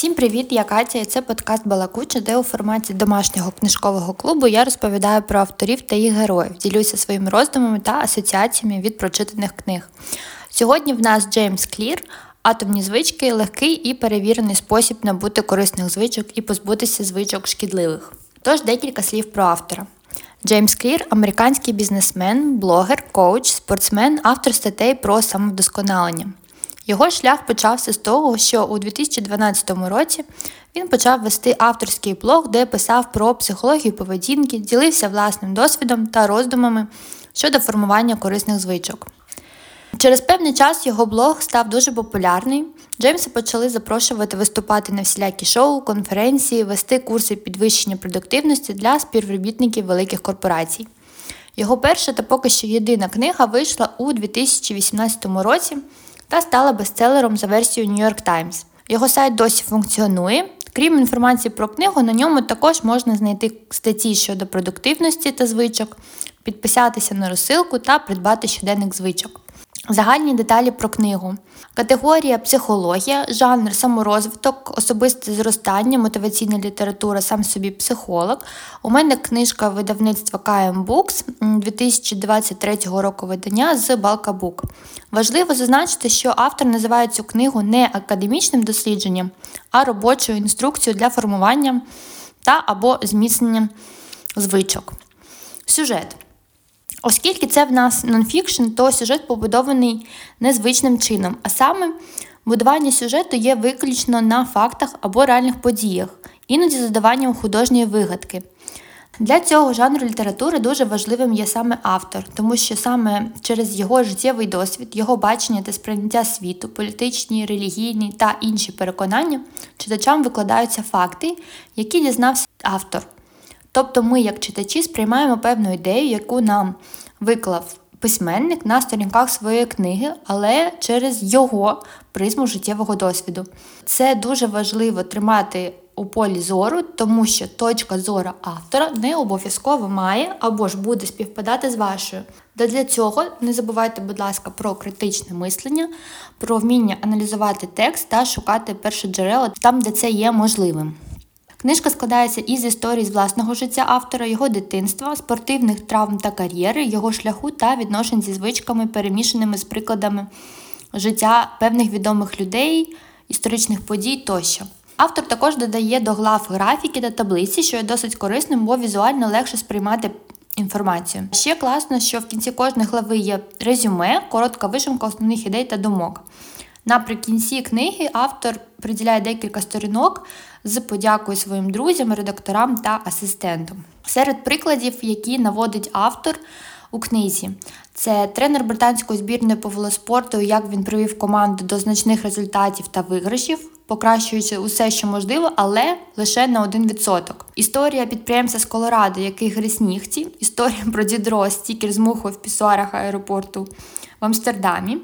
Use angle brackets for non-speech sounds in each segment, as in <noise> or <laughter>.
Всім привіт, я Катя, і це подкаст Балакуча, де у форматі домашнього книжкового клубу я розповідаю про авторів та їх героїв, ділюся своїми роздумами та асоціаціями від прочитаних книг. Сьогодні в нас Джеймс Клір, атомні звички, легкий і перевірений спосіб набути корисних звичок і позбутися звичок шкідливих. Тож декілька слів про автора. Джеймс Клір американський бізнесмен, блогер, коуч, спортсмен, автор статей про самовдосконалення. Його шлях почався з того, що у 2012 році він почав вести авторський блог, де писав про психологію поведінки, ділився власним досвідом та роздумами щодо формування корисних звичок. Через певний час його блог став дуже популярний. Джеймса почали запрошувати виступати на всілякі шоу, конференції, вести курси підвищення продуктивності для співробітників великих корпорацій. Його перша та поки що єдина книга вийшла у 2018 році та стала бестселером за версією New York Times. Його сайт досі функціонує. Крім інформації про книгу, на ньому також можна знайти статті щодо продуктивності та звичок, підписатися на розсилку та придбати щоденник звичок. Загальні деталі про книгу. Категорія психологія, жанр саморозвиток, особисте зростання, мотиваційна література, сам собі психолог. У мене книжка видавництва KM Books 2023 року видання з Балка Book. Важливо зазначити, що автор називає цю книгу не академічним дослідженням, а робочою інструкцією для формування та або зміцнення звичок. Сюжет. Оскільки це в нас нонфікшн, то сюжет побудований незвичним чином, а саме будування сюжету є виключно на фактах або реальних подіях, іноді з додаванням художньої вигадки. Для цього жанру літератури дуже важливим є саме автор, тому що саме через його життєвий досвід, його бачення та сприйняття світу, політичні, релігійні та інші переконання читачам викладаються факти, які дізнався автор. Тобто ми, як читачі, сприймаємо певну ідею, яку нам виклав письменник на сторінках своєї книги, але через його призму життєвого досвіду. Це дуже важливо тримати у полі зору, тому що точка зору автора не обов'язково має або ж буде співпадати з вашою. Та для цього не забувайте, будь ласка, про критичне мислення, про вміння аналізувати текст та шукати перші джерела там, де це є можливим. Книжка складається із історій з власного життя автора, його дитинства, спортивних травм та кар'єри, його шляху та відношень зі звичками, перемішаними з прикладами життя певних відомих людей, історичних подій тощо. Автор також додає до глав графіки та таблиці, що є досить корисним, бо візуально легше сприймати інформацію. Ще класно, що в кінці кожної глави є резюме, коротка вишимка основних ідей та думок. Наприкінці книги автор приділяє декілька сторінок з подякою своїм друзям, редакторам та асистентам. Серед прикладів, які наводить автор у книзі, це тренер британської збірної по велоспорту, як він привів команду до значних результатів та виграшів, покращуючи усе, що можливо, але лише на 1%. Історія підприємця з Колорадо, який гриз нігті, історія про дідро, стікер з мухою в пісуарах аеропорту в Амстердамі.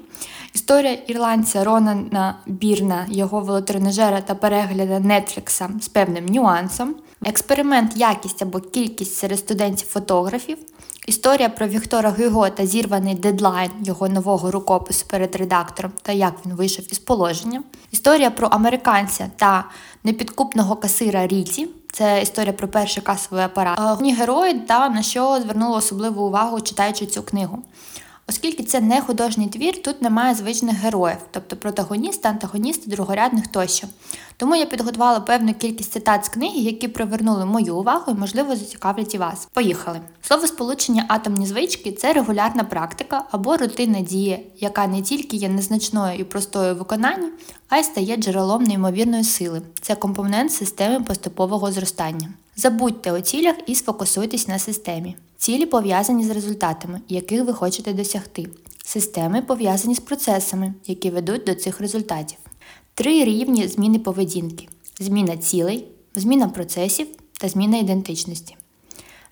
Історія ірландця Ронана Бірна, його велотренажера та перегляда Нетфлікса з певним нюансом, експеримент, якість або кількість серед студентів-фотографів, історія про Віктора Гюго та зірваний дедлайн його нового рукопису перед редактором та як він вийшов із положення, історія про американця та непідкупного касира Ріті. Це історія про перший касовий апарат. Головні герої та на що звернули особливу увагу, читаючи цю книгу. Оскільки це не художній твір, тут немає звичних героїв, тобто протагоніста, антагоніста, другорядних тощо. Тому я підготувала певну кількість цитат з книги, які привернули мою увагу і, можливо, зацікавлять і вас. Поїхали. Слово сполучення атомні звички це регулярна практика або рутинна дія, яка не тільки є незначною і простою в виконанні, а й стає джерелом неймовірної сили. Це компонент системи поступового зростання. Забудьте у цілях і сфокусуйтесь на системі. Цілі пов'язані з результатами, яких ви хочете досягти. Системи пов'язані з процесами, які ведуть до цих результатів. Три рівні зміни поведінки: зміна цілей, зміна процесів та зміна ідентичності.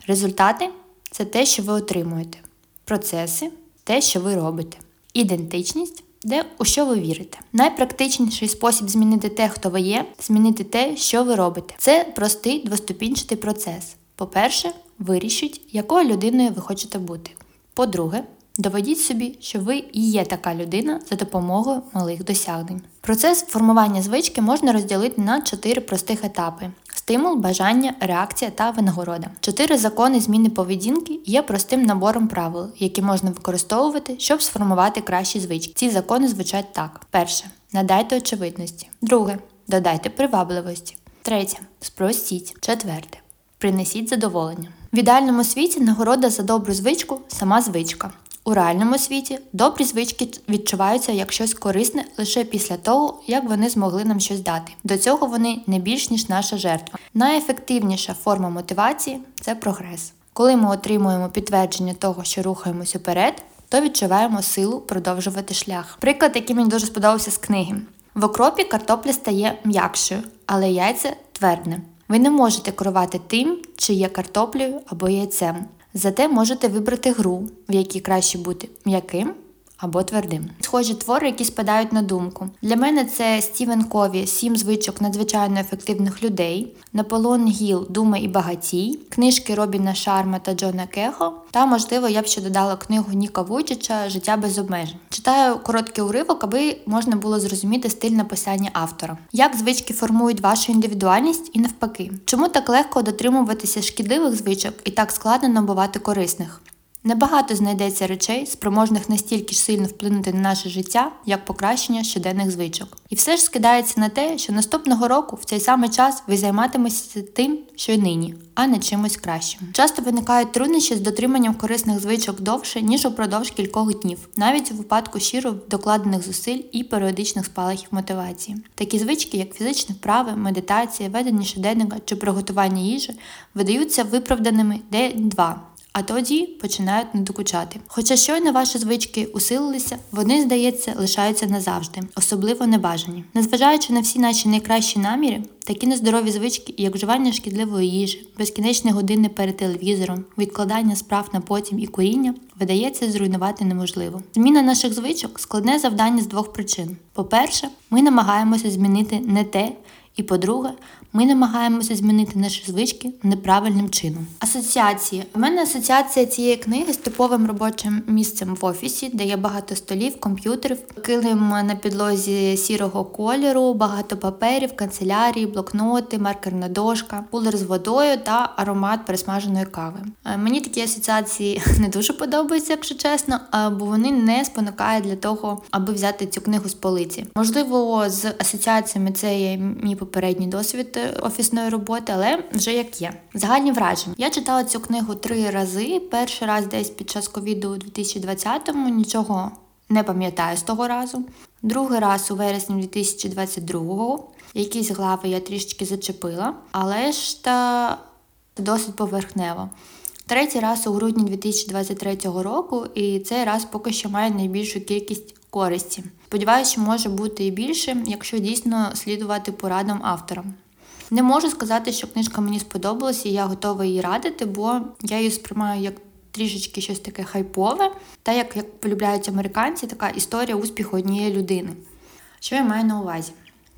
Результати це те, що ви отримуєте. Процеси те, що ви робите. Ідентичність де у що ви вірите. Найпрактичніший спосіб змінити те, хто ви є, змінити те, що ви робите. Це простий двоступінчатий процес. По-перше, вирішіть, якою людиною ви хочете бути. По-друге, Доведіть собі, що ви і є така людина за допомогою малих досягнень. Процес формування звички можна розділити на чотири простих етапи: стимул, бажання, реакція та винагорода. Чотири закони зміни поведінки є простим набором правил, які можна використовувати, щоб сформувати кращі звички. Ці закони звучать так: перше надайте очевидності, друге додайте привабливості, третє спростіть, четверте. Принесіть задоволення. В ідеальному світі нагорода за добру звичку сама звичка. У реальному світі добрі звички відчуваються як щось корисне лише після того, як вони змогли нам щось дати. До цього вони не більш ніж наша жертва. Найефективніша форма мотивації це прогрес. Коли ми отримуємо підтвердження того, що рухаємось уперед, то відчуваємо силу продовжувати шлях. Приклад, який мені дуже сподобався з книги: в окропі картопля стає м'якшою, але яйце твердне. Ви не можете керувати тим, чи є картоплею або яйцем. Зате можете вибрати гру, в якій краще бути м'яким або твердим. Схожі твори, які спадають на думку. Для мене це Стівен Кові Сім звичок надзвичайно ефективних людей, Наполеон Гіл Дума і багатій, книжки Робіна Шарма та Джона Кехо. Та, можливо, я б ще додала книгу Ніка Вуйчича Життя без обмежень. Читаю короткий уривок, аби можна було зрозуміти стиль написання автора. Як звички формують вашу індивідуальність і навпаки, чому так легко дотримуватися шкідливих звичок і так складно набувати корисних? Небагато знайдеться речей, спроможних настільки ж сильно вплинути на наше життя, як покращення щоденних звичок. І все ж скидається на те, що наступного року в цей самий час ви займатиметеся тим, що й нині, а не чимось кращим. Часто виникають труднощі з дотриманням корисних звичок довше, ніж упродовж кількох днів, навіть у випадку щиро докладених зусиль і періодичних спалахів мотивації. Такі звички, як фізичні вправи, медитація, ведення щоденника чи приготування їжі, видаються виправданими день-два а тоді починають надокучати. Хоча щойно ваші звички усилилися, вони, здається, лишаються назавжди, особливо небажані. Незважаючи на всі наші найкращі наміри, такі нездорові звички, як вживання шкідливої їжі, безкінечні години перед телевізором, відкладання справ на потім і куріння, видається зруйнувати неможливо. Зміна наших звичок складне завдання з двох причин: по-перше, ми намагаємося змінити не те. І по-друге, ми намагаємося змінити наші звички неправильним чином. Асоціації. У мене асоціація цієї книги з типовим робочим місцем в офісі, де є багато столів, комп'ютерів, килим на підлозі сірого кольору, багато паперів, канцелярії, блокноти, маркерна дошка, кулер з водою та аромат пересмаженої кави. Е, мені такі асоціації <laughs> не дуже подобаються, якщо чесно, бо вони не спонукають для того, аби взяти цю книгу з полиці. Можливо, з асоціаціями це є мій попередній досвід офісної роботи, але вже як є. Загальні враження. Я читала цю книгу три рази. Перший раз десь під час ковіду у 2020-му нічого не пам'ятаю з того разу. Другий раз у вересні 2022-го. Якісь глави я трішки зачепила, але ж та досить поверхнево. Третій раз у грудні 2023 року, і цей раз поки що має найбільшу кількість користі. Сподіваюся, що може бути і більше, якщо дійсно слідувати порадам автора. Не можу сказати, що книжка мені сподобалася, і я готова її радити, бо я її сприймаю як трішечки щось таке хайпове, та як, як полюбляють американці, така історія успіху однієї людини. Що я маю на увазі?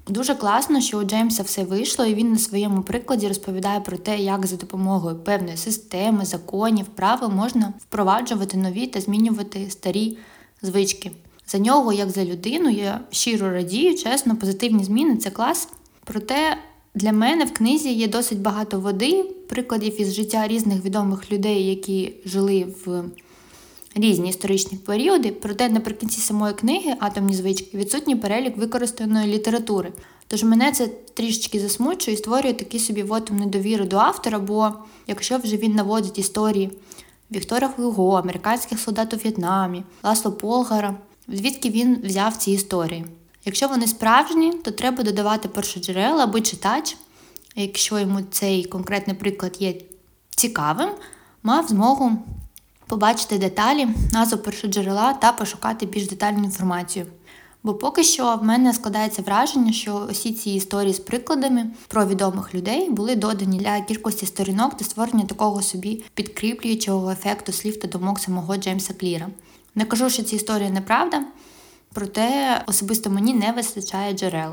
Дуже класно, що у Джеймса все вийшло, і він на своєму прикладі розповідає про те, як за допомогою певної системи, законів, правил можна впроваджувати нові та змінювати старі звички. За нього, як за людину, я щиро радію, чесно, позитивні зміни це клас. Проте для мене в книзі є досить багато води, прикладів із життя різних відомих людей, які жили в різні історичні періоди. Проте наприкінці самої книги Атомні звички відсутній перелік використаної літератури. Тож мене це трішечки засмучує і створює такий собі вотум недовіри до автора, бо якщо вже він наводить історії Віктора Хуго, американських солдат у В'єтнамі, Ласло Полгара, звідки він взяв ці історії. Якщо вони справжні, то треба додавати першоджерела, аби читач, якщо йому цей конкретний приклад є цікавим, мав змогу побачити деталі, назву першоджерела та пошукати більш детальну інформацію. Бо поки що в мене складається враження, що усі ці історії з прикладами про відомих людей були додані для кількості сторінок та створення такого собі підкріплюючого ефекту слів та думок самого Джеймса Кліра. Не кажу, що ці історії неправда, проте особисто мені не вистачає джерел.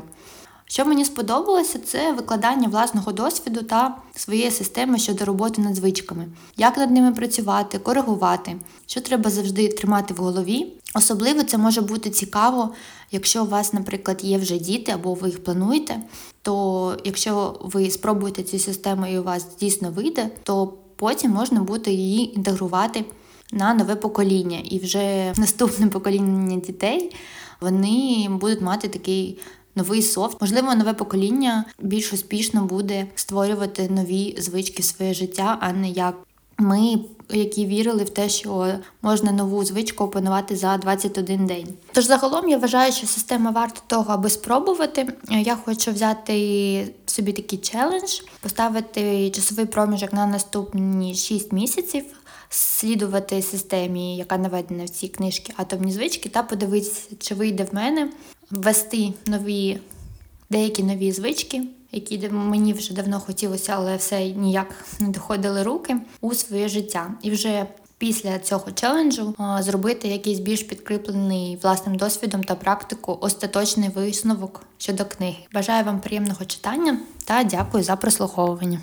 Що мені сподобалося, це викладання власного досвіду та своєї системи щодо роботи над звичками, як над ними працювати, коригувати, що треба завжди тримати в голові. Особливо це може бути цікаво, якщо у вас, наприклад, є вже діти або ви їх плануєте. То якщо ви спробуєте цю систему і у вас дійсно вийде, то потім можна буде її інтегрувати на нове покоління, і вже наступне покоління дітей вони будуть мати такий новий софт. Можливо, нове покоління більш успішно буде створювати нові звички в своє життя, а не як ми, які вірили в те, що можна нову звичку опанувати за 21 день. Тож загалом я вважаю, що система варта того, аби спробувати. Я хочу взяти собі такий челендж, поставити часовий проміжок на наступні 6 місяців. Слідувати системі, яка наведена в цій книжці атомні звички, та подивитися, чи вийде в мене ввести нові деякі нові звички, які мені вже давно хотілося, але все ніяк не доходили руки у своє життя. І вже після цього челенджу зробити якийсь більш підкріплений власним досвідом та практику остаточний висновок щодо книги. Бажаю вам приємного читання та дякую за прослуховування.